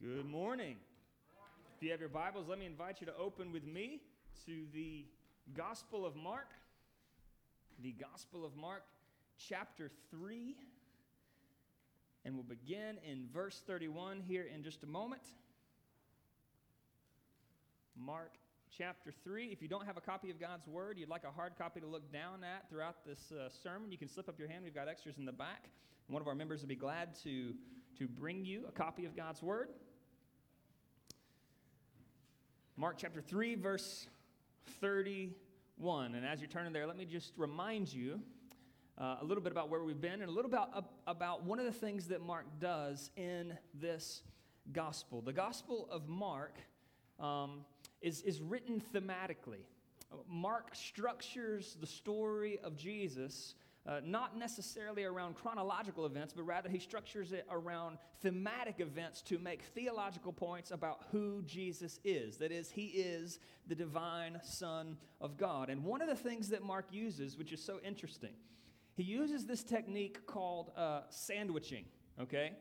Good morning. If you have your Bibles, let me invite you to open with me to the Gospel of Mark. The Gospel of Mark, chapter 3. And we'll begin in verse 31 here in just a moment. Mark chapter 3. If you don't have a copy of God's Word, you'd like a hard copy to look down at throughout this uh, sermon, you can slip up your hand. We've got extras in the back. One of our members will be glad to, to bring you a copy of God's Word. Mark chapter 3, verse 31. And as you're turning there, let me just remind you uh, a little bit about where we've been and a little about, uh, about one of the things that Mark does in this gospel. The Gospel of Mark um, is, is written thematically. Mark structures the story of Jesus uh, not necessarily around chronological events, but rather he structures it around thematic events to make theological points about who Jesus is. That is, he is the divine Son of God. And one of the things that Mark uses, which is so interesting, he uses this technique called uh, sandwiching, okay?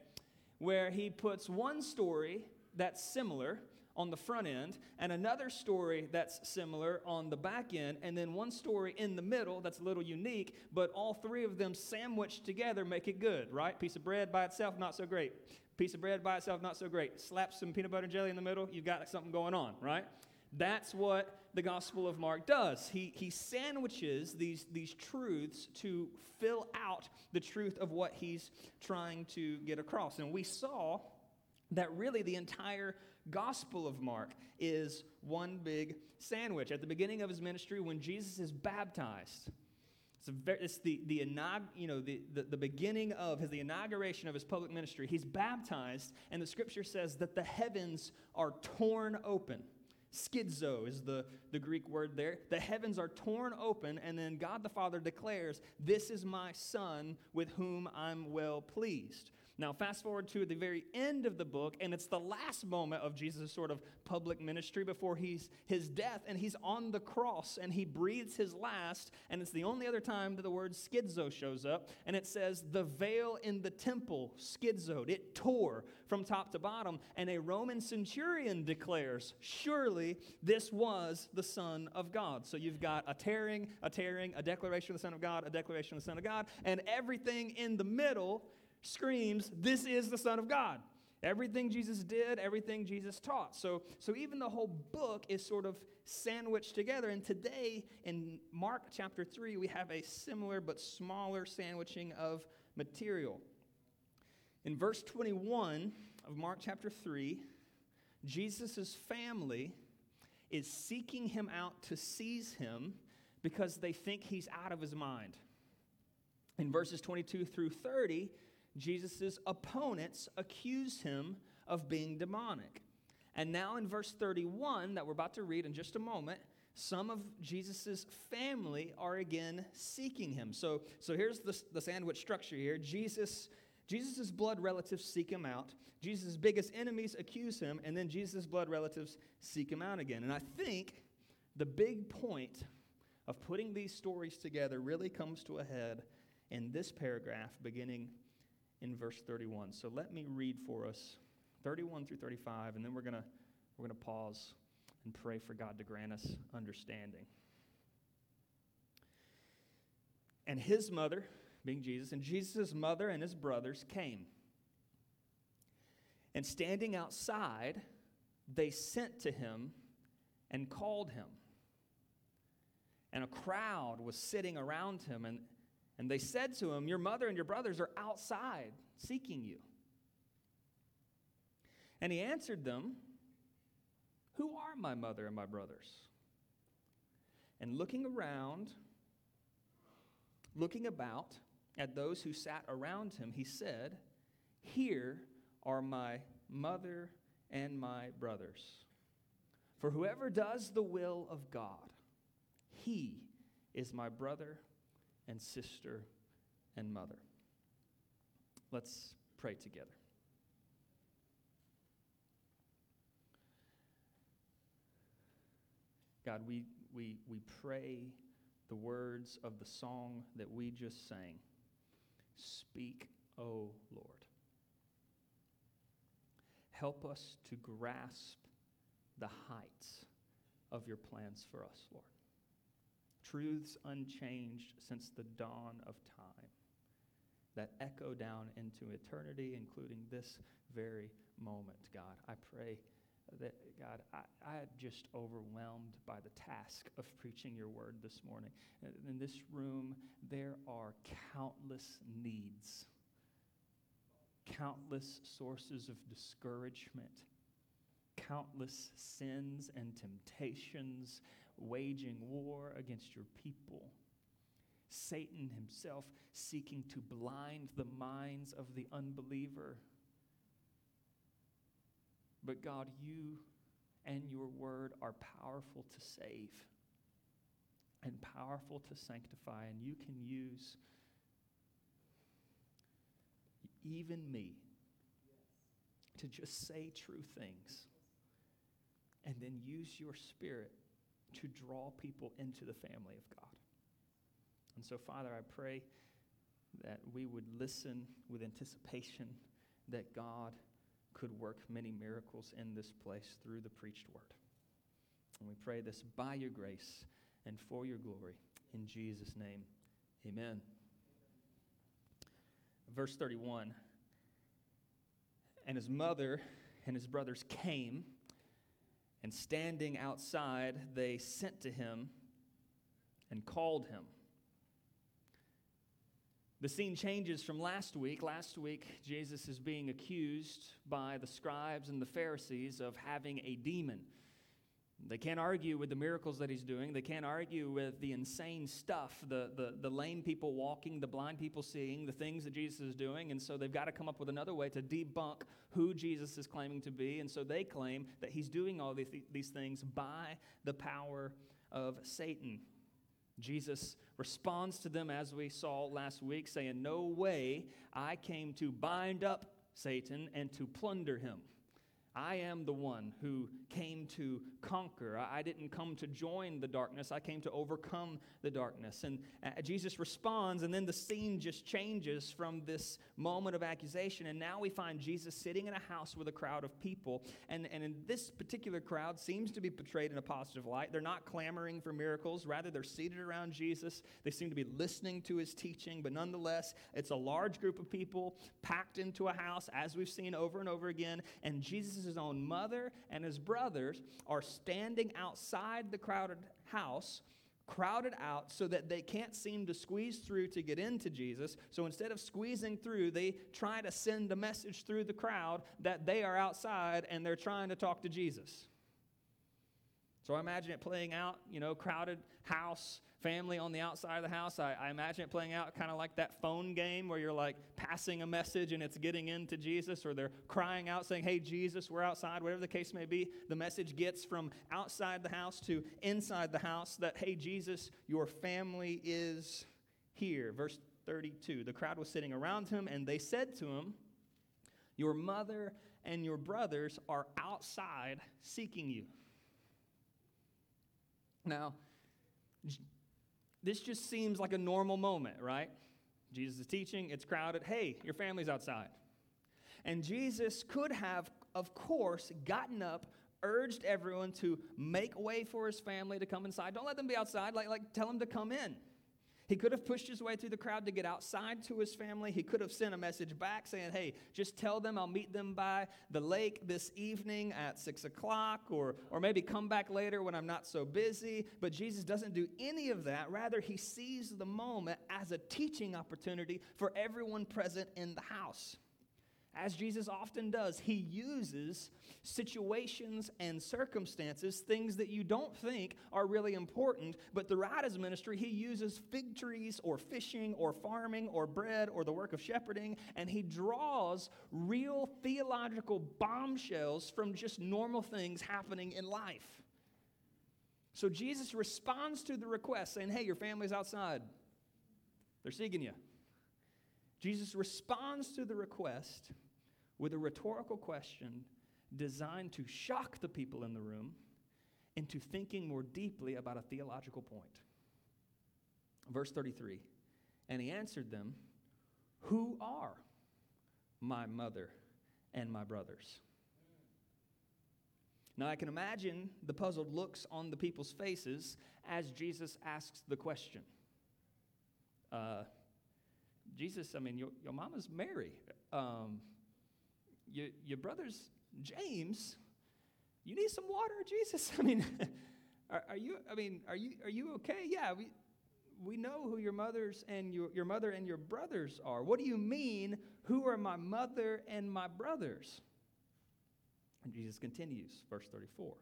Where he puts one story that's similar on the front end, and another story that's similar on the back end, and then one story in the middle that's a little unique, but all three of them sandwiched together make it good, right? Piece of bread by itself, not so great. Piece of bread by itself, not so great. Slap some peanut butter and jelly in the middle, you've got something going on, right? That's what the Gospel of Mark does. He, he sandwiches these, these truths to fill out the truth of what he's trying to get across. And we saw that really the entire Gospel of Mark is one big sandwich. At the beginning of his ministry, when Jesus is baptized, it's, very, it's the, the, you know, the, the, the beginning of his, the inauguration of his public ministry. He's baptized, and the scripture says that the heavens are torn open. Schizo is the, the Greek word there. The heavens are torn open, and then God the Father declares, This is my Son with whom I'm well pleased. Now, fast forward to the very end of the book, and it's the last moment of Jesus' sort of public ministry before he's, his death, and he's on the cross, and he breathes his last, and it's the only other time that the word schizo shows up, and it says, The veil in the temple schizoed. It tore from top to bottom, and a Roman centurion declares, Surely this was the Son of God. So you've got a tearing, a tearing, a declaration of the Son of God, a declaration of the Son of God, and everything in the middle screams, This is the Son of God. Everything Jesus did, everything Jesus taught. So, so even the whole book is sort of sandwiched together. And today in Mark chapter 3, we have a similar but smaller sandwiching of material. In verse 21 of Mark chapter 3, Jesus' family is seeking him out to seize him because they think he's out of his mind. In verses 22 through 30, Jesus' opponents accuse him of being demonic. And now in verse 31, that we're about to read in just a moment, some of Jesus' family are again seeking him. So, so here's the, the sandwich structure here. Jesus, Jesus' blood relatives seek him out. Jesus' biggest enemies accuse him, and then Jesus' blood relatives seek him out again. And I think the big point of putting these stories together really comes to a head in this paragraph beginning in verse 31. So let me read for us 31 through 35, and then we're going to we're going to pause and pray for God to grant us understanding. And his mother, being Jesus, and Jesus' mother and his brothers came. And standing outside, they sent to him and called him. And a crowd was sitting around him, and and they said to him, Your mother and your brothers are outside seeking you. And he answered them, Who are my mother and my brothers? And looking around, looking about at those who sat around him, he said, Here are my mother and my brothers. For whoever does the will of God, he is my brother and sister and mother. Let's pray together. God, we, we, we pray the words of the song that we just sang Speak, O Lord. Help us to grasp the heights of your plans for us, Lord. Truths unchanged since the dawn of time that echo down into eternity, including this very moment, God. I pray that, God, I, am just overwhelmed by the task of preaching your word this morning. In this room, there are countless needs, countless sources of discouragement, countless sins and temptations waging war against your people. Satan himself seeking to blind the minds of the unbeliever but God, you and your word are powerful to save and powerful to sanctify, and you can use even me to just say true things and then use your spirit to draw people into the family of God. And so, Father, I pray that we would listen with anticipation that God could work many miracles in this place through the preached word. And we pray this by your grace and for your glory. In Jesus' name, amen. Verse 31 And his mother and his brothers came, and standing outside, they sent to him and called him. The scene changes from last week. Last week, Jesus is being accused by the scribes and the Pharisees of having a demon. They can't argue with the miracles that he's doing. They can't argue with the insane stuff the, the, the lame people walking, the blind people seeing, the things that Jesus is doing. And so they've got to come up with another way to debunk who Jesus is claiming to be. And so they claim that he's doing all these, these things by the power of Satan. Jesus responds to them as we saw last week, saying, No way I came to bind up Satan and to plunder him. I am the one who came to conquer. I didn't come to join the darkness, I came to overcome the darkness. And uh, Jesus responds, and then the scene just changes from this moment of accusation. And now we find Jesus sitting in a house with a crowd of people. And, and in this particular crowd seems to be portrayed in a positive light. They're not clamoring for miracles, rather, they're seated around Jesus. They seem to be listening to his teaching, but nonetheless, it's a large group of people packed into a house, as we've seen over and over again. And Jesus own mother and his brothers are standing outside the crowded house crowded out so that they can't seem to squeeze through to get into Jesus. So instead of squeezing through, they try to send a message through the crowd that they are outside and they're trying to talk to Jesus. So I imagine it playing out, you know, crowded house, family on the outside of the house. I, I imagine it playing out kind of like that phone game where you're like passing a message and it's getting into Jesus, or they're crying out saying, Hey, Jesus, we're outside, whatever the case may be. The message gets from outside the house to inside the house that, Hey, Jesus, your family is here. Verse 32 The crowd was sitting around him, and they said to him, Your mother and your brothers are outside seeking you. Now, this just seems like a normal moment, right? Jesus is teaching, it's crowded. Hey, your family's outside. And Jesus could have, of course, gotten up, urged everyone to make way for his family to come inside. Don't let them be outside, like, like tell them to come in. He could have pushed his way through the crowd to get outside to his family. He could have sent a message back saying, Hey, just tell them I'll meet them by the lake this evening at six o'clock, or, or maybe come back later when I'm not so busy. But Jesus doesn't do any of that. Rather, he sees the moment as a teaching opportunity for everyone present in the house as Jesus often does, he uses situations and circumstances, things that you don't think are really important, but throughout his ministry, he uses fig trees or fishing or farming or bread or the work of shepherding, and he draws real theological bombshells from just normal things happening in life. So Jesus responds to the request saying, Hey, your family's outside. They're seeking you. Jesus responds to the request with a rhetorical question designed to shock the people in the room into thinking more deeply about a theological point. Verse 33 And he answered them, Who are my mother and my brothers? Now, I can imagine the puzzled looks on the people's faces as Jesus asks the question. Uh, Jesus, I mean, your, your mama's Mary. Um, your, your brother's James. You need some water, Jesus? I mean, are, are, you, I mean, are you, are you okay? Yeah, we, we know who your mothers and your, your mother and your brothers are. What do you mean, who are my mother and my brothers? And Jesus continues, verse 34.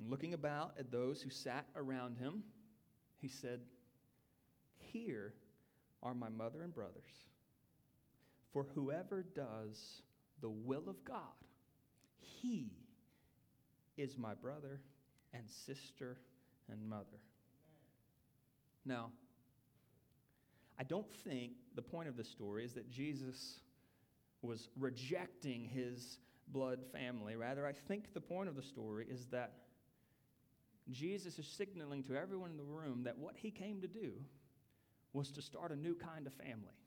And looking about at those who sat around him, he said, Here are my mother and brothers. For whoever does the will of God, he is my brother and sister and mother. Now, I don't think the point of the story is that Jesus was rejecting his blood family. Rather, I think the point of the story is that Jesus is signaling to everyone in the room that what he came to do was to start a new kind of family.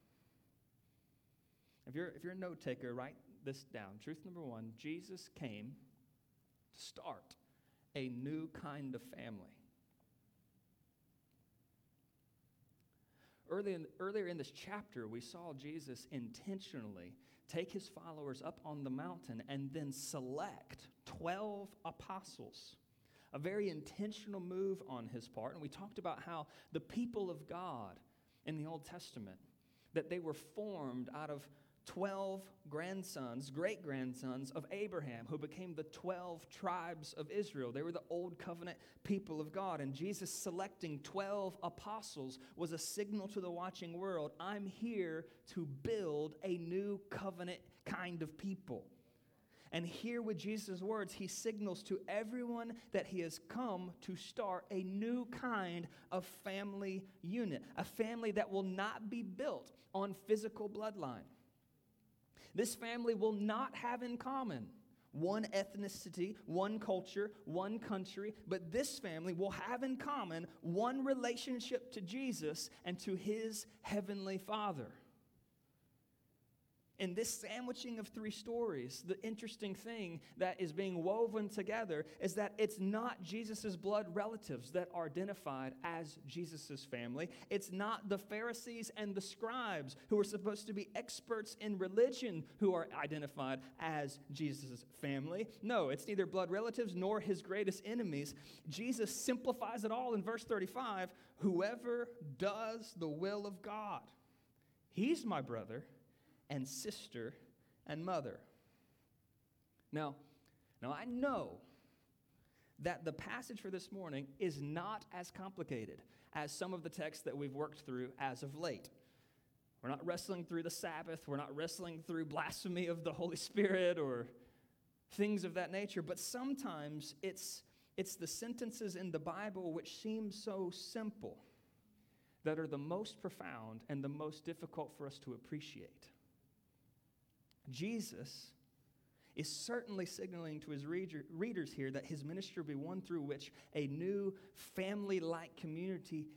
If you're, if you're a note taker, write this down. Truth number one Jesus came to start a new kind of family. Early in, earlier in this chapter, we saw Jesus intentionally take his followers up on the mountain and then select 12 apostles. A very intentional move on his part. And we talked about how the people of God in the Old Testament, that they were formed out of 12 grandsons, great grandsons of Abraham, who became the 12 tribes of Israel. They were the old covenant people of God. And Jesus selecting 12 apostles was a signal to the watching world I'm here to build a new covenant kind of people. And here, with Jesus' words, he signals to everyone that he has come to start a new kind of family unit, a family that will not be built on physical bloodline this family will not have in common one ethnicity, one culture, one country, but this family will have in common one relationship to Jesus and to his heavenly Father in this sandwiching of three stories, the interesting thing that is being woven together is that it's not Jesus' blood relatives that are identified as Jesus' family. It's not the Pharisees and the scribes who are supposed to be experts in religion who are identified as Jesus' family. No, it's neither blood relatives nor his greatest enemies. Jesus simplifies it all in verse 35 whoever does the will of God, he's my brother and sister and mother. Now, now I know that the passage for this morning is not as complicated as some of the texts that we've worked through as of late. We're not wrestling through the Sabbath, we're not wrestling through blasphemy of the Holy Spirit or things of that nature, but sometimes it's it's the sentences in the Bible which seem so simple that are the most profound and the most difficult for us to appreciate. Jesus is certainly signaling to his reader, readers here that his ministry will be one through which a new family like community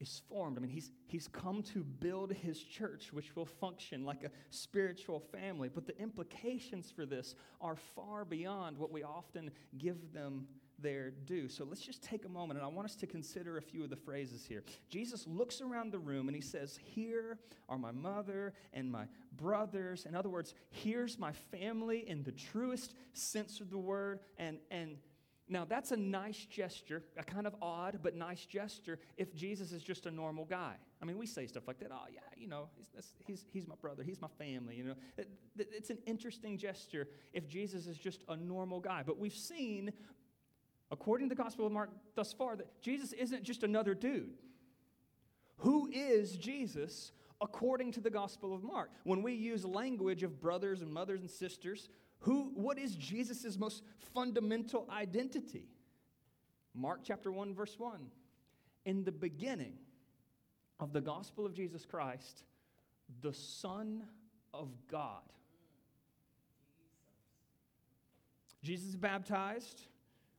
is formed. I mean, he's, he's come to build his church, which will function like a spiritual family. But the implications for this are far beyond what we often give them their due. So let's just take a moment, and I want us to consider a few of the phrases here. Jesus looks around the room and he says, Here are my mother and my brothers. In other words, here's my family in the truest sense of the word. And, and now that's a nice gesture, a kind of odd but nice gesture if Jesus is just a normal guy. I mean, we say stuff like that. Oh, yeah, you know, he's, he's, he's my brother, he's my family. You know, it, it's an interesting gesture if Jesus is just a normal guy. But we've seen according to the Gospel of Mark thus far, that Jesus isn't just another dude. Who is Jesus according to the Gospel of Mark? When we use language of brothers and mothers and sisters, who, what is Jesus' most fundamental identity? Mark chapter 1, verse 1. In the beginning of the gospel of Jesus Christ, the Son of God. Jesus is baptized.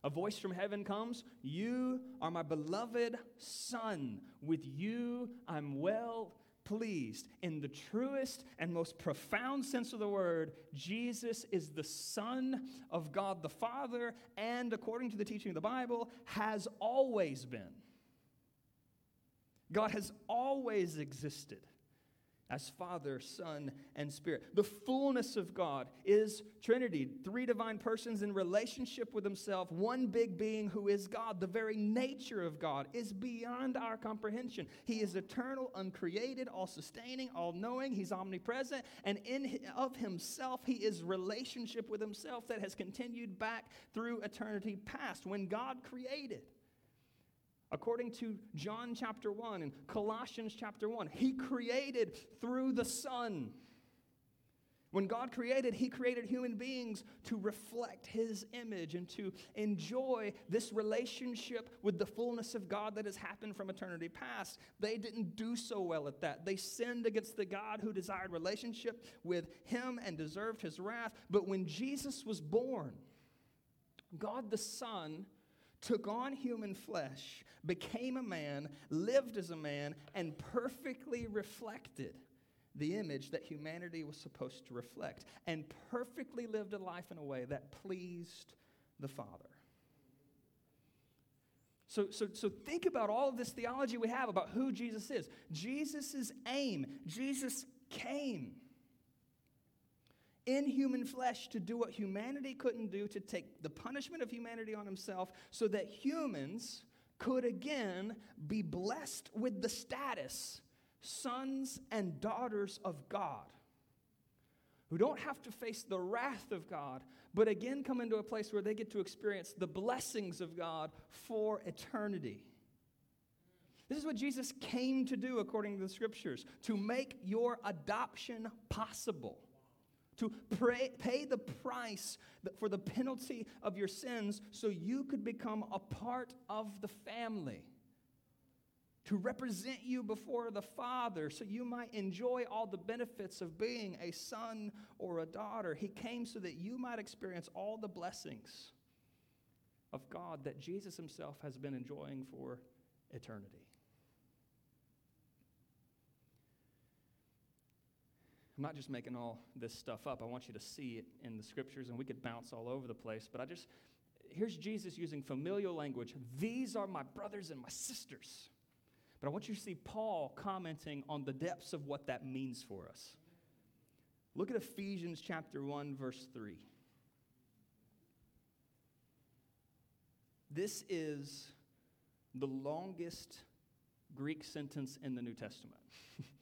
A voice from heaven comes You are my beloved Son. With you I'm well pleased. In the truest and most profound sense of the word, Jesus is the Son of God the Father, and according to the teaching of the Bible, has always been. God has always existed as Father, Son, and Spirit. The fullness of God is Trinity, three divine persons in relationship with Himself, one big being who is God. The very nature of God is beyond our comprehension. He is eternal, uncreated, all sustaining, all knowing. He's omnipresent, and in of Himself, He is relationship with Himself that has continued back through eternity past when God created. According to John chapter 1 and Colossians chapter 1, He created through the Son. When God created, He created human beings to reflect His image and to enjoy this relationship with the fullness of God that has happened from eternity past. They didn't do so well at that. They sinned against the God who desired relationship with Him and deserved His wrath. But when Jesus was born, God the Son took on human flesh, became a man, lived as a man, and perfectly reflected the image that humanity was supposed to reflect, and perfectly lived a life in a way that pleased the Father. So, so, so think about all of this theology we have about who Jesus is. Jesus' aim, Jesus came in human flesh to do what humanity couldn't do, to take the punishment of humanity on himself, so that humans could again be blessed with the status sons and daughters of God, who don't have to face the wrath of God, but again come into a place where they get to experience the blessings of God for eternity. This is what Jesus came to do according to the scriptures to make your adoption possible to pray, pay the price for the penalty of your sins so you could become a part of the family. To represent you before the Father so you might enjoy all the benefits of being a son or a daughter. He came so that you might experience all the blessings of God that Jesus Himself has been enjoying for eternity. I'm not just making all this stuff up. I want you to see it in the scriptures, and we could bounce all over the place. But I just, here's Jesus using familial language. These are my brothers and my sisters. But I want you to see Paul commenting on the depths of what that means for us. Look at Ephesians chapter 1, verse 3. This is the longest Greek sentence in the New Testament.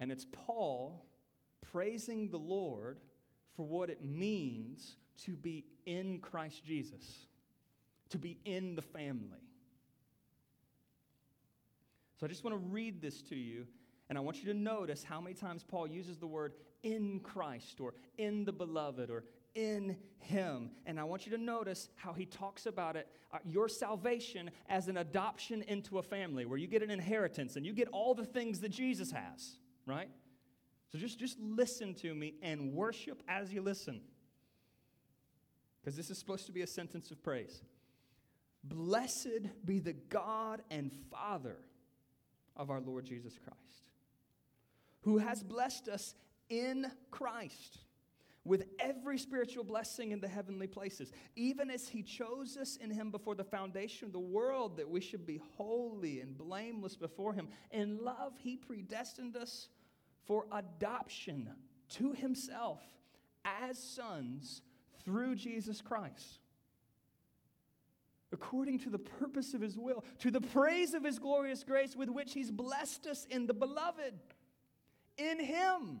And it's Paul praising the Lord for what it means to be in Christ Jesus, to be in the family. So I just want to read this to you, and I want you to notice how many times Paul uses the word in Christ, or in the beloved, or in him. And I want you to notice how he talks about it, uh, your salvation as an adoption into a family, where you get an inheritance and you get all the things that Jesus has right? So just, just listen to me and worship as you listen. Because this is supposed to be a sentence of praise. Blessed be the God and Father of our Lord Jesus Christ, who has blessed us in Christ with every spiritual blessing in the heavenly places, even as He chose us in Him before the foundation of the world, that we should be holy and blameless before Him. In love, He predestined us for adoption to himself as sons through Jesus Christ. According to the purpose of his will, to the praise of his glorious grace with which he's blessed us in the beloved. In him,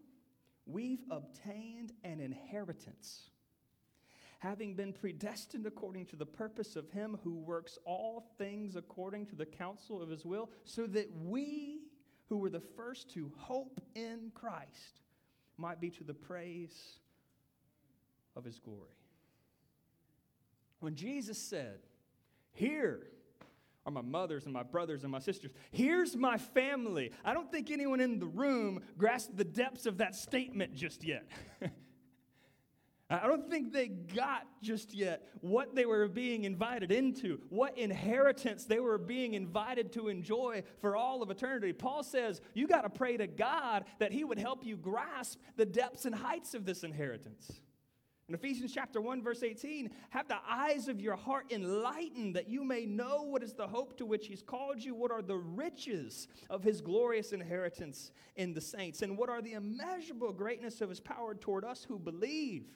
we've obtained an inheritance having been predestined according to the purpose of Him who works all things according to the counsel of His will, so that we who were the first to hope in Christ might be to the praise of his glory. When Jesus said, Here are my mothers and my brothers and my sisters, here's my family, I don't think anyone in the room grasped the depths of that statement just yet. I don't think they got just yet what they were being invited into, what inheritance they were being invited to enjoy for all of eternity. Paul says, You got to pray to God that He would help you grasp the depths and heights of this inheritance. In Ephesians chapter 1 verse 18, have the eyes of your heart enlightened that you may know what is the hope to which he's called you, what are the riches of his glorious inheritance in the saints, and what are the immeasurable greatness of his power toward us who believe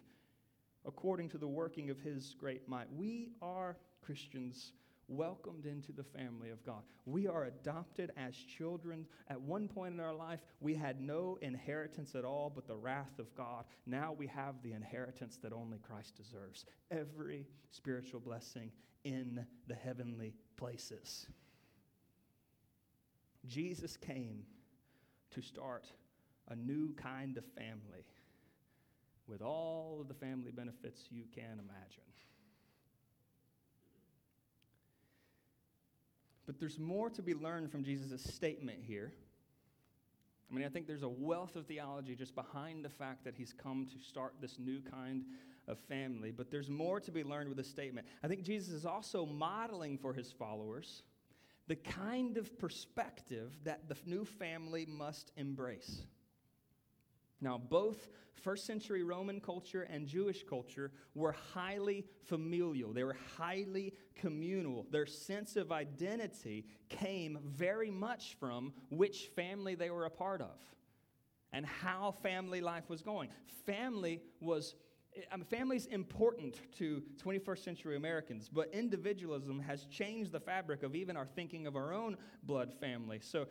according to the working of his great might. We are Christians welcomed into the family of God. We are adopted as children. At one point in our life, we had no inheritance at all but the wrath of God. Now we have the inheritance that only Christ deserves every spiritual blessing in the heavenly places. Jesus came to start a new kind of family with all of the family benefits you can imagine. But there's more to be learned from Jesus' statement here. I mean, I think there's a wealth of theology just behind the fact that he's come to start this new kind of family, but there's more to be learned with this statement. I think Jesus is also modeling for his followers the kind of perspective that the new family must embrace. Now, both first century Roman culture and Jewish culture were highly familial, they were highly communal. Their sense of identity came very much from which family they were a part of and how family life was going. Family was Family is important to 21st century Americans, but individualism has changed the fabric of even our thinking of our own blood family. So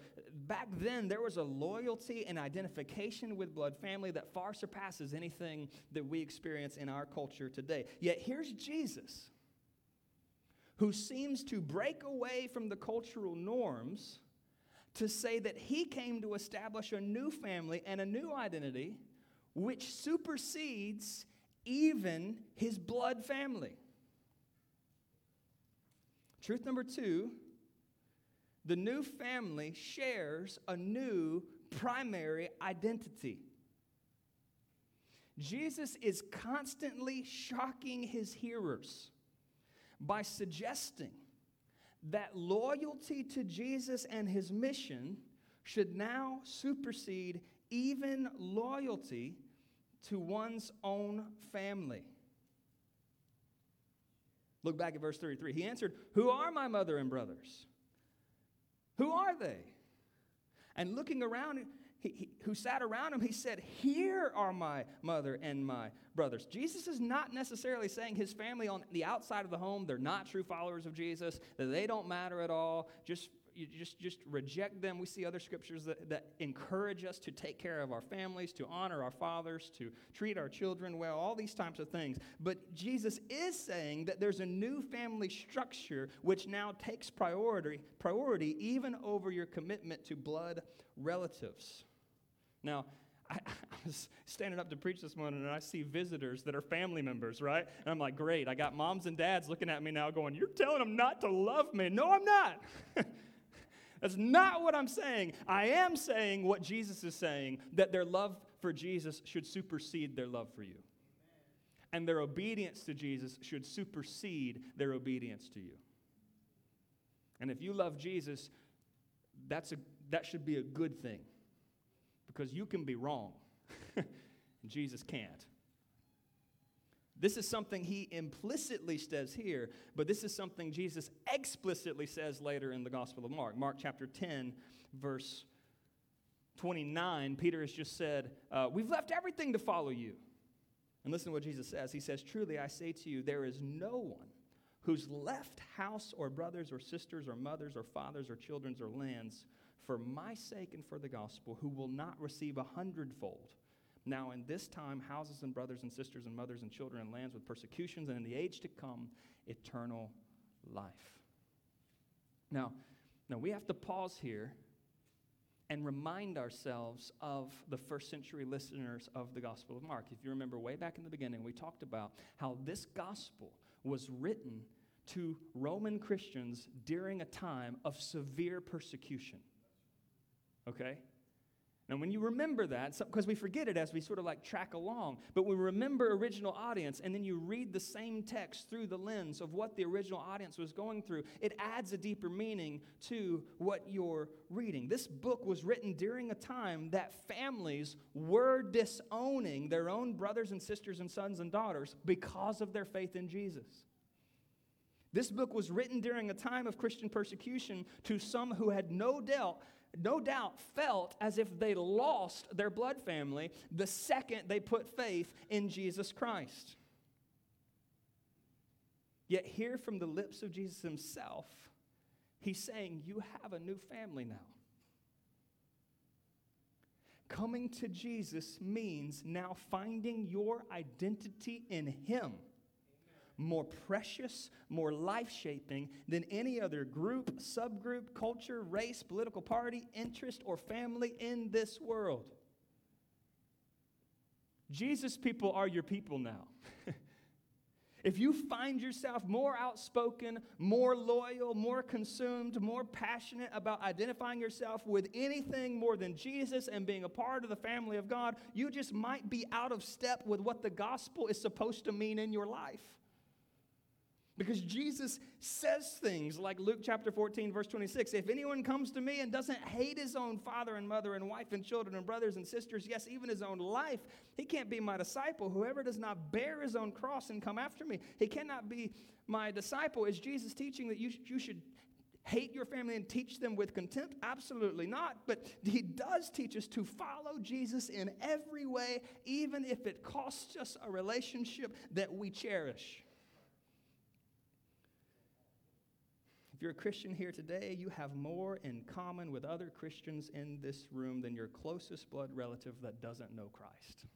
back then, there was a loyalty and identification with blood family that far surpasses anything that we experience in our culture today. Yet here's Jesus, who seems to break away from the cultural norms to say that he came to establish a new family and a new identity which supersedes even his blood family. Truth number two the new family shares a new primary identity. Jesus is constantly shocking his hearers by suggesting that loyalty to Jesus and his mission should now supersede even loyalty to one's own family. Look back at verse 33. He answered, Who are my mother and brothers? Who are they? And looking around, he, he, who sat around him, he said, Here are my mother and my brothers. Jesus is not necessarily saying his family on the outside of the home, they're not true followers of Jesus, that they don't matter at all. Just you just, just reject them. We see other scriptures that, that encourage us to take care of our families, to honor our fathers, to treat our children well, all these types of things. But Jesus is saying that there's a new family structure which now takes priority, priority even over your commitment to blood relatives. Now, I, I, was standing up to preach this morning and I see visitors that are family members, right? And I'm like, great, I got moms and dads looking at me now going, You're telling them not to love me. No, I'm not. That's not what I'm saying. I am saying what Jesus is saying that their love for Jesus should supersede their love for you. And their obedience to Jesus should supersede their obedience to you. And if you love Jesus, that's a, that should be a good thing because you can be wrong, Jesus can't. This is something he implicitly says here, but this is something Jesus explicitly says later in the Gospel of Mark. Mark chapter 10, verse 29, Peter has just said, uh, We've left everything to follow you. And listen to what Jesus says. He says, Truly I say to you, there is no one who's left house or brothers or sisters or mothers or fathers or children or lands for my sake and for the gospel who will not receive a hundredfold now in this time houses and brothers and sisters and mothers and children and lands with persecutions, and in the age to come, eternal life. Now, now we have to pause here and remind ourselves of the first century listeners of the Gospel of Mark. If you remember way back in the beginning, we talked about how this gospel was written to Roman Christians during a time of severe persecution. Okay? And when you remember that, because we forget it as we sort of like track along, but we remember original audience and then you read the same text through the lens of what the original audience was going through, it adds a deeper meaning to what you're reading. This book was written during a time that families were disowning their own brothers and sisters and sons and daughters because of their faith in Jesus. This book was written during a time of Christian persecution to some who had no doubt no doubt felt as if they lost their blood family the second they put faith in Jesus Christ. Yet, here from the lips of Jesus himself, he's saying, You have a new family now. Coming to Jesus means now finding your identity in him more precious, more life shaping than any other group, subgroup, culture, race, political party, interest, or family in this world. Jesus people are your people now. if you find yourself more outspoken, more loyal, more consumed, more passionate about identifying yourself with anything more than Jesus and being a part of the family of God, you just might be out of step with what the gospel is supposed to mean in your life. Because Jesus says things like Luke chapter 14, verse 26 If anyone comes to me and doesn't hate his own father and mother and wife and children and brothers and sisters, yes, even his own life, he can't be my disciple. Whoever does not bear his own cross and come after me, he cannot be my disciple. Is Jesus teaching that you, you should hate your family and teach them with contempt? Absolutely not. But he does teach us to follow Jesus in every way, even if it costs us a relationship that we cherish. You're a Christian here today, you have more in common with other Christians in this room than your closest blood relative that doesn't know Christ.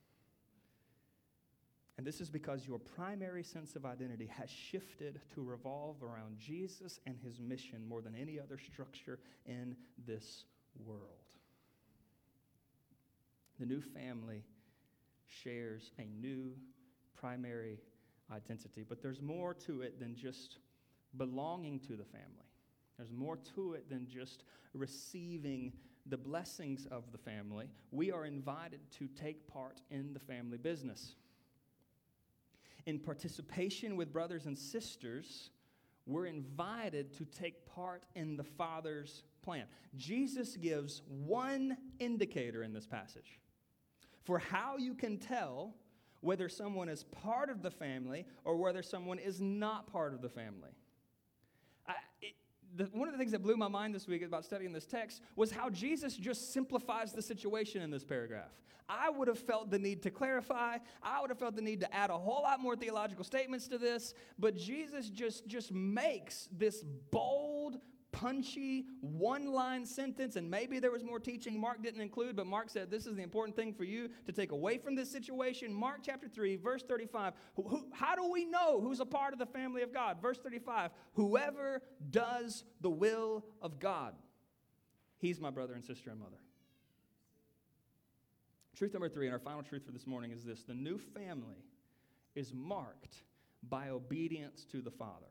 And this is because your primary sense of identity has shifted to revolve around Jesus and his mission more than any other structure in this world. The new family shares a new primary identity, but there's more to it than just belonging to the family. There's more to it than just receiving the blessings of the family. We are invited to take part in the family business. In participation with brothers and sisters, we're invited to take part in the Father's plan. Jesus gives one indicator in this passage for how you can tell whether someone is part of the family or whether someone is not part of the family the, one of the things that blew my mind this week about studying this text was how Jesus just simplifies the situation in this paragraph. I would have felt the need to clarify. I would have felt the need to add a whole lot more theological statements to this, but Jesus just just makes this bold punchy, one line sentence, and maybe there was more teaching Mark didn't include, but Mark said this is the important thing for you to take away from this situation. Mark chapter 3, verse 35. Who, who, how do we know who's a part of the family of God? Verse 35 Whoever does the will of God, he's my brother and sister and mother. Truth number three, and our final truth for this morning is this the new family is marked by obedience to the Father.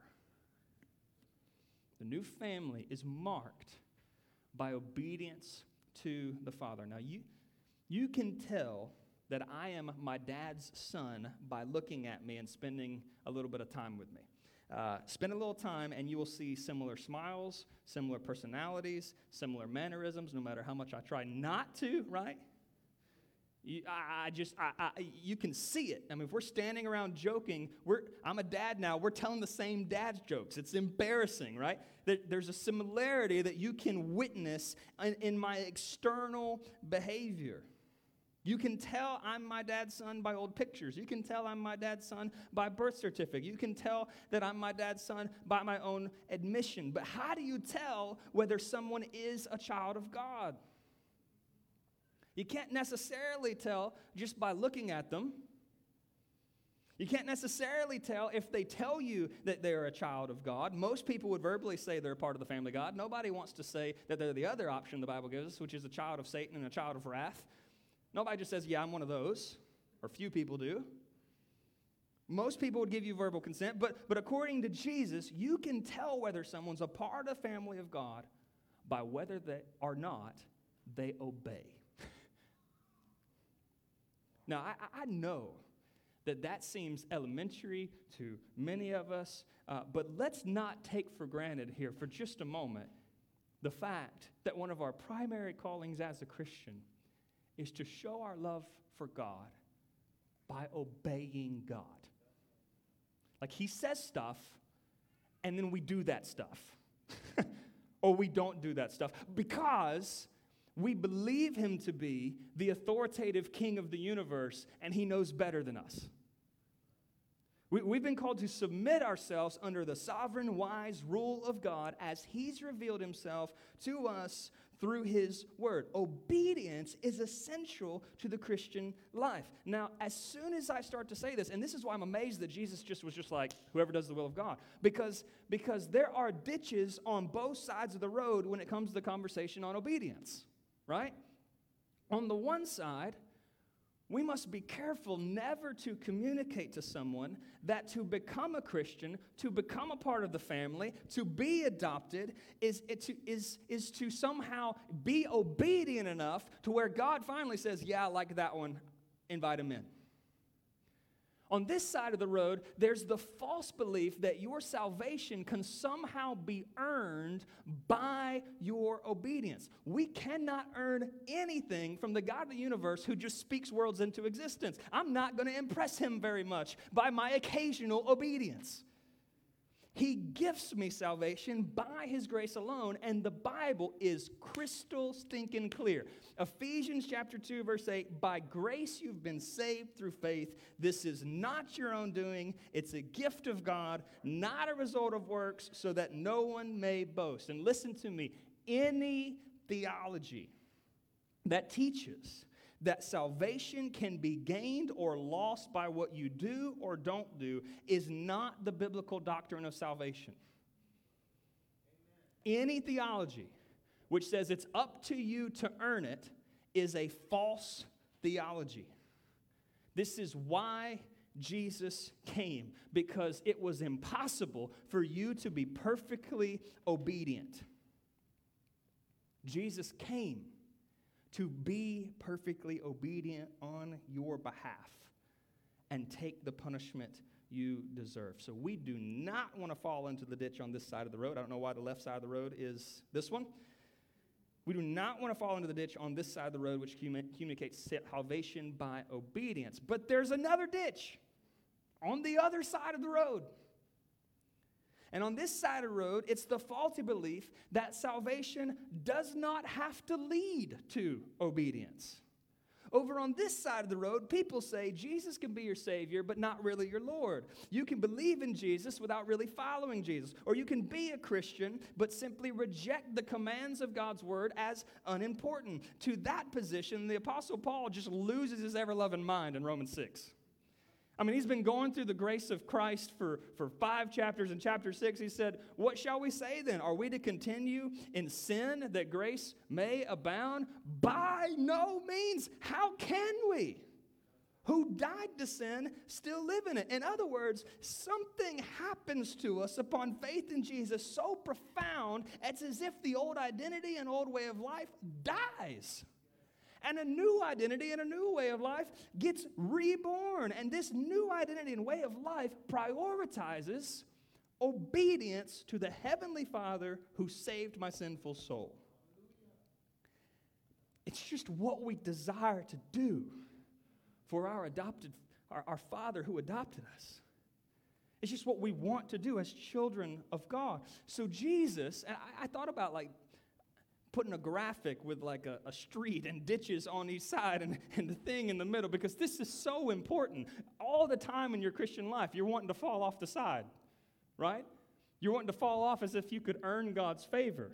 The new family is marked by obedience to the Father. Now, you, you can tell that I am my dad's son by looking at me and spending a little bit of time with me. Uh, spend a little time, and you will see similar smiles, similar personalities, similar mannerisms, no matter how much I try not to, right? You, I, I just, I, I, you can see it. I mean, if we're standing around joking, we're, I'm a dad now, we're telling the same dad's jokes. It's embarrassing, right? there's a similarity that you can witness in, in my external behavior. You can tell I'm my dad's son by old pictures. You can tell I'm my dad's son by birth certificate. You can tell that I'm my dad's son by my own admission. But how do you tell whether someone is a child of God? You can't necessarily tell just by looking at them. You can't necessarily tell if they tell you that they're a child of God. Most people would verbally say they're a part of the family of God. Nobody wants to say that they're the other option the Bible gives us, which is a child of Satan and a child of wrath. Nobody just says, Yeah, I'm one of those, or few people do. Most people would give you verbal consent, but, but according to Jesus, you can tell whether someone's a part of the family of God by whether they or not they obey. Now, I, I know that that seems elementary to many of us, uh, but let's not take for granted here for just a moment the fact that one of our primary callings as a Christian is to show our love for God by obeying God. Like he says stuff, and then we do that stuff. or we don't do that stuff because we believe him to be the authoritative king of the universe, and he knows better than us. We, have been called to submit ourselves under the sovereign, wise rule of God as He's revealed Himself to us through His Word. Obedience is essential to the Christian life. Now, as soon as I start to say this, and this is why I'm amazed that Jesus just was just like, whoever does the will of God, because, because there are ditches on both sides of the road when it comes to the conversation on obedience, right? On the one side, we must be careful never to communicate to someone that to become a Christian, to become a part of the family, to be adopted, is, to, is, is to somehow be obedient enough to where God finally says, Yeah, I like that one, invite him in. On this side of the road, there's the false belief that your salvation can somehow be earned by your obedience. We cannot earn anything from the God of the universe who just speaks worlds into existence. I'm not going to impress him very much by my occasional obedience. He gifts me salvation by His grace alone, and the Bible is crystal stinking clear. Ephesians chapter 2, verse 8 By grace you've been saved through faith. This is not your own doing, it's a gift of God, not a result of works, so that no one may boast. And listen to me any theology that teaches that salvation can be gained or lost by what you do or don't do is not the biblical doctrine of salvation. Any theology which says it's up to you to earn it is a false theology. This is why Jesus came, because it was impossible for you to be perfectly obedient. Jesus came to be perfectly obedient on your behalf and take the punishment you deserve. So we do not want to fall into the ditch on this side of the road. I don't know why the left side of the road is this one. We do not want to fall into the ditch on this side of the road, which communicates salvation by obedience. But there's another ditch on the other side of the road. And on this side of the road, it's the faulty belief that salvation does not have to lead to obedience. Over on this side of the road, people say Jesus can be your Savior, but not really your Lord. You can believe in Jesus without really following Jesus. Or you can be a Christian, but simply reject the commands of God's Word as unimportant. To that position, the Apostle Paul just loses his ever loving mind in Romans 6. I mean, he's been going through the grace of Christ for, for five chapters. In chapter six, he said, What shall we say then? Are we to continue in sin that grace may abound? By no means. How can we? Who died to sin still live in it. In other words, something happens to us upon faith in Jesus so profound, it's as if the old identity and old way of life dies and a new identity and a new way of life gets reborn. And this new identity and way of life prioritizes obedience to the Heavenly Father who saved my sinful soul. It's just what we desire to do for our adopted, our, our Father who adopted us. It's just what we want to do as children of God. So Jesus, and I, I thought about like putting a graphic with like a, a, street and ditches on each side and, and the thing in the middle because this is so important. All the time in your Christian life, you're wanting to fall off the side, right? You're wanting to fall off as if you could earn God's favor.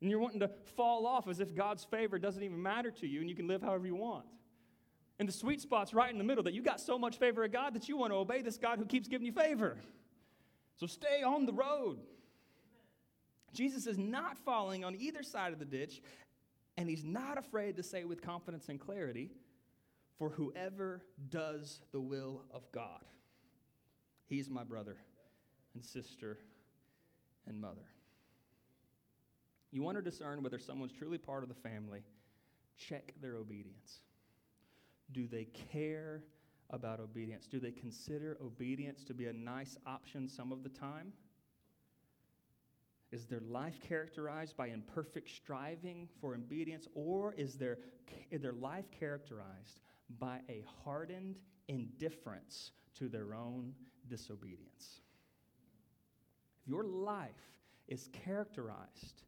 And you're wanting to fall off as if God's favor doesn't even matter to you and you can live however you want. And the sweet spot's right in the middle that you got so much favor of God that you want to obey this God who keeps giving you favor. So stay on the road. Jesus is not falling on either side of the ditch, and he's not afraid to say with confidence and clarity, for whoever does the will of God, he's my brother and sister and mother. You want to discern whether someone's truly part of the family, check their obedience. Do they care about obedience? Do they consider obedience to be a nice option some of the time? Is their life characterized by imperfect striving for obedience, or is their, is their life characterized by a hardened indifference to their own disobedience? If your life is characterized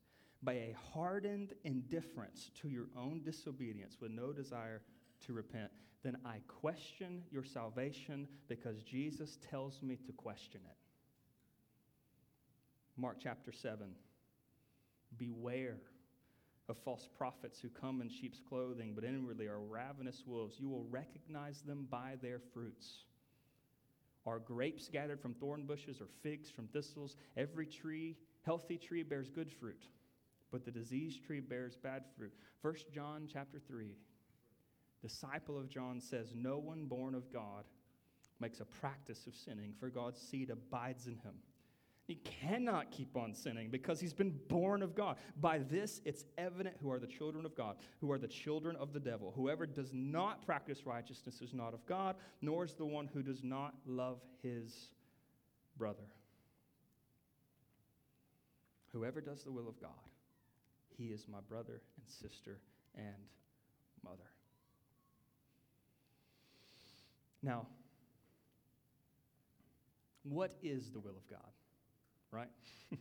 by a hardened indifference to your own disobedience with no desire to repent, then I question your salvation because Jesus tells me to question it. Mark chapter 7. Beware of false prophets who come in sheep's clothing, but inwardly are ravenous wolves. You will recognize them by their fruits. Are grapes gathered from thorn bushes or figs from thistles? Every tree, healthy tree, bears good fruit, but the diseased tree bears bad fruit. 1 John chapter 3 disciple of John says, No one born of God makes a practice of sinning, for God's seed abides in him. He cannot keep on sinning because he's been born of God. By this, it's evident who are the children of God, who are the children of the devil. Whoever does not practice righteousness is not of God, nor is the one who does not love his brother. Whoever does the will of God, he is my brother and sister and mother. Now, what is the will of God? Right?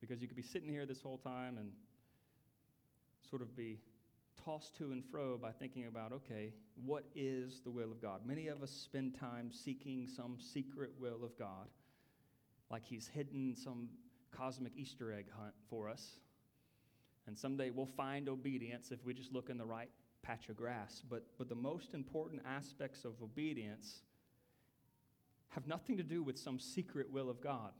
because you could be sitting here this whole time and sort of be tossed to and fro by thinking about, okay, what is the will of God? Many of us spend time seeking some secret will of God, like He's hidden some cosmic Easter egg hunt for us. And someday we'll find obedience if we just look in the right patch of grass. But, but the most important aspects of obedience have nothing to do with some secret will of God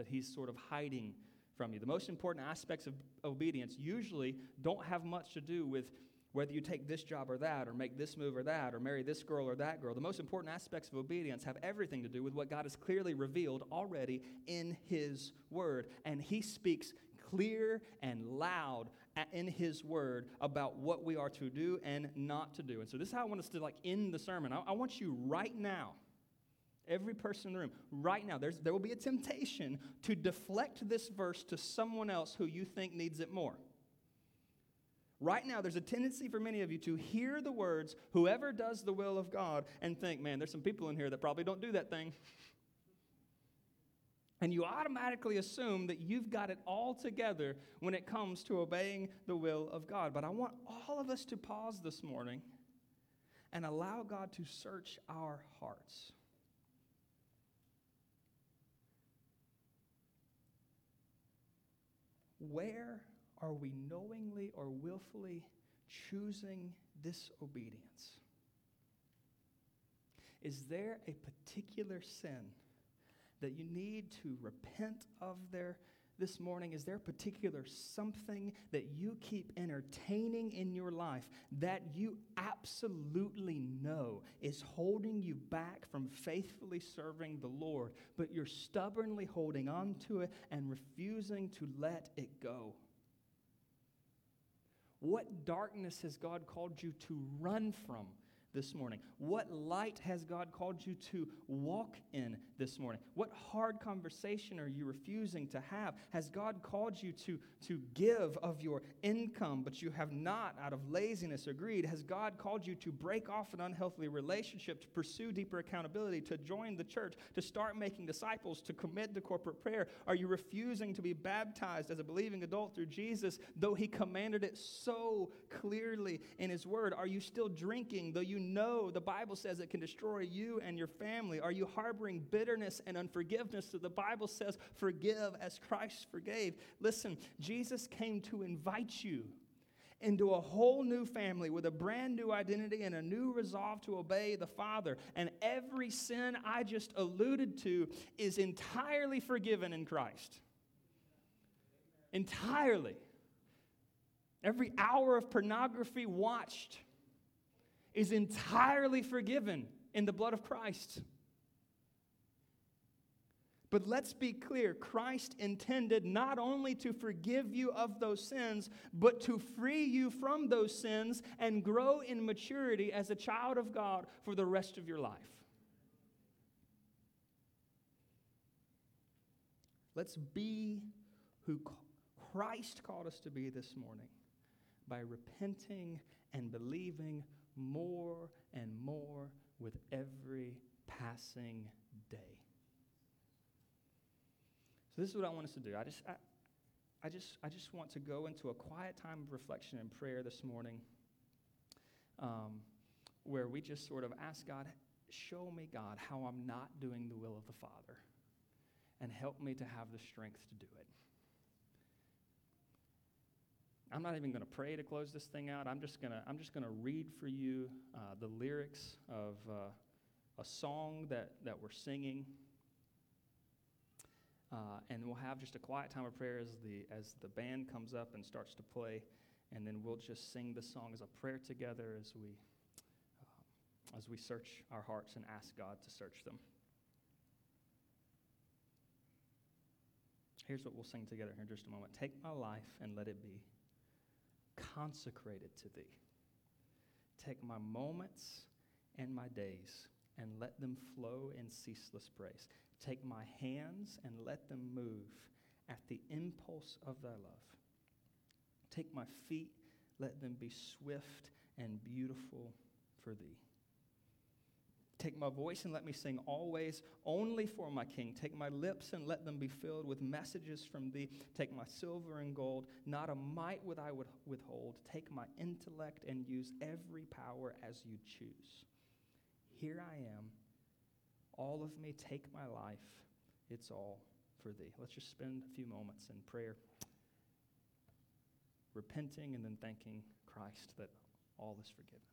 that He's sort of hiding from you. The most important aspects of obedience usually don't have much to do with whether you take this job or that, or make this move or that, or marry this girl or that girl. The most important aspects of obedience have everything to do with what God has clearly revealed already in His Word. And He speaks clear and loud in his word about what we are to do and not to do. And so this is how I want us to like end the sermon. I, I want you right now, every person in the room, right now, there's, there will be a temptation to deflect this verse to someone else who you think needs it more. Right now, there's a tendency for many of you to hear the words, whoever does the will of God, and think, man, there's some people in here that probably don't do that thing. And you automatically assume that you've got it all together when it comes to obeying the will of God. But I want all of us to pause this morning and allow God to search our hearts. Where are we knowingly or willfully choosing disobedience? Is there a particular sin? that you need to repent of there this morning? Is there a particular something that you keep entertaining in your life that you absolutely know is holding you back from faithfully serving the Lord, but you're stubbornly holding on to it and refusing to let it go? What darkness has God called you to run from this morning? What light has God called you to walk in this morning? What hard conversation are you refusing to have? Has God called you to, to give of your income, but you have not out of laziness or greed? Has God called you to break off an unhealthy relationship, to pursue deeper accountability, to join the church, to start making disciples, to commit to corporate prayer? Are you refusing to be baptized as a believing adult through Jesus, though He commanded it so clearly in His Word? Are you still drinking, though you know the Bible says it can destroy you and your family? Are you harboring bitterness and unforgiveness that the Bible says forgive as Christ forgave? Listen, Jesus came to invite you into a whole new family with a brand new identity and a new resolve to obey the Father. And every sin I just alluded to is entirely forgiven in Christ. Entirely. Every hour of pornography watched is entirely forgiven in the blood of Christ. But let's be clear Christ intended not only to forgive you of those sins, but to free you from those sins and grow in maturity as a child of God for the rest of your life. Let's be who Christ called us to be this morning by repenting and believing more and more with every passing day. So this is what I want us to do. I just, I, I just, I just want to go into a quiet time of reflection and prayer this morning, um, where we just sort of ask God, show me, God, how I'm not doing the will of the Father, and help me to have the strength to do it. I'm not even going to pray to close this thing out. I'm just going to I'm just going to read for you uh, the lyrics of uh, a song that, that we're singing. Uh, and we'll have just a quiet time of prayer as the, as the band comes up and starts to play. And then we'll just sing the song as a prayer together as we, uh, as we search our hearts and ask God to search them. Here's what we'll sing together here in just a moment Take my life and let it be consecrated to thee. Take my moments and my days and let them flow in ceaseless praise. Take my hands and let them move at the impulse of thy love. Take my feet, let them be swift and beautiful for thee. Take my voice and let me sing always only for my King. Take my lips and let them be filled with messages from thee. Take my silver and gold, not a mite would I would withhold. Take my intellect and use every power as you choose. Here I am all of me, take my life. It's all for thee. Let's just spend a few moments in prayer, repenting and then thanking Christ that all is forgiven.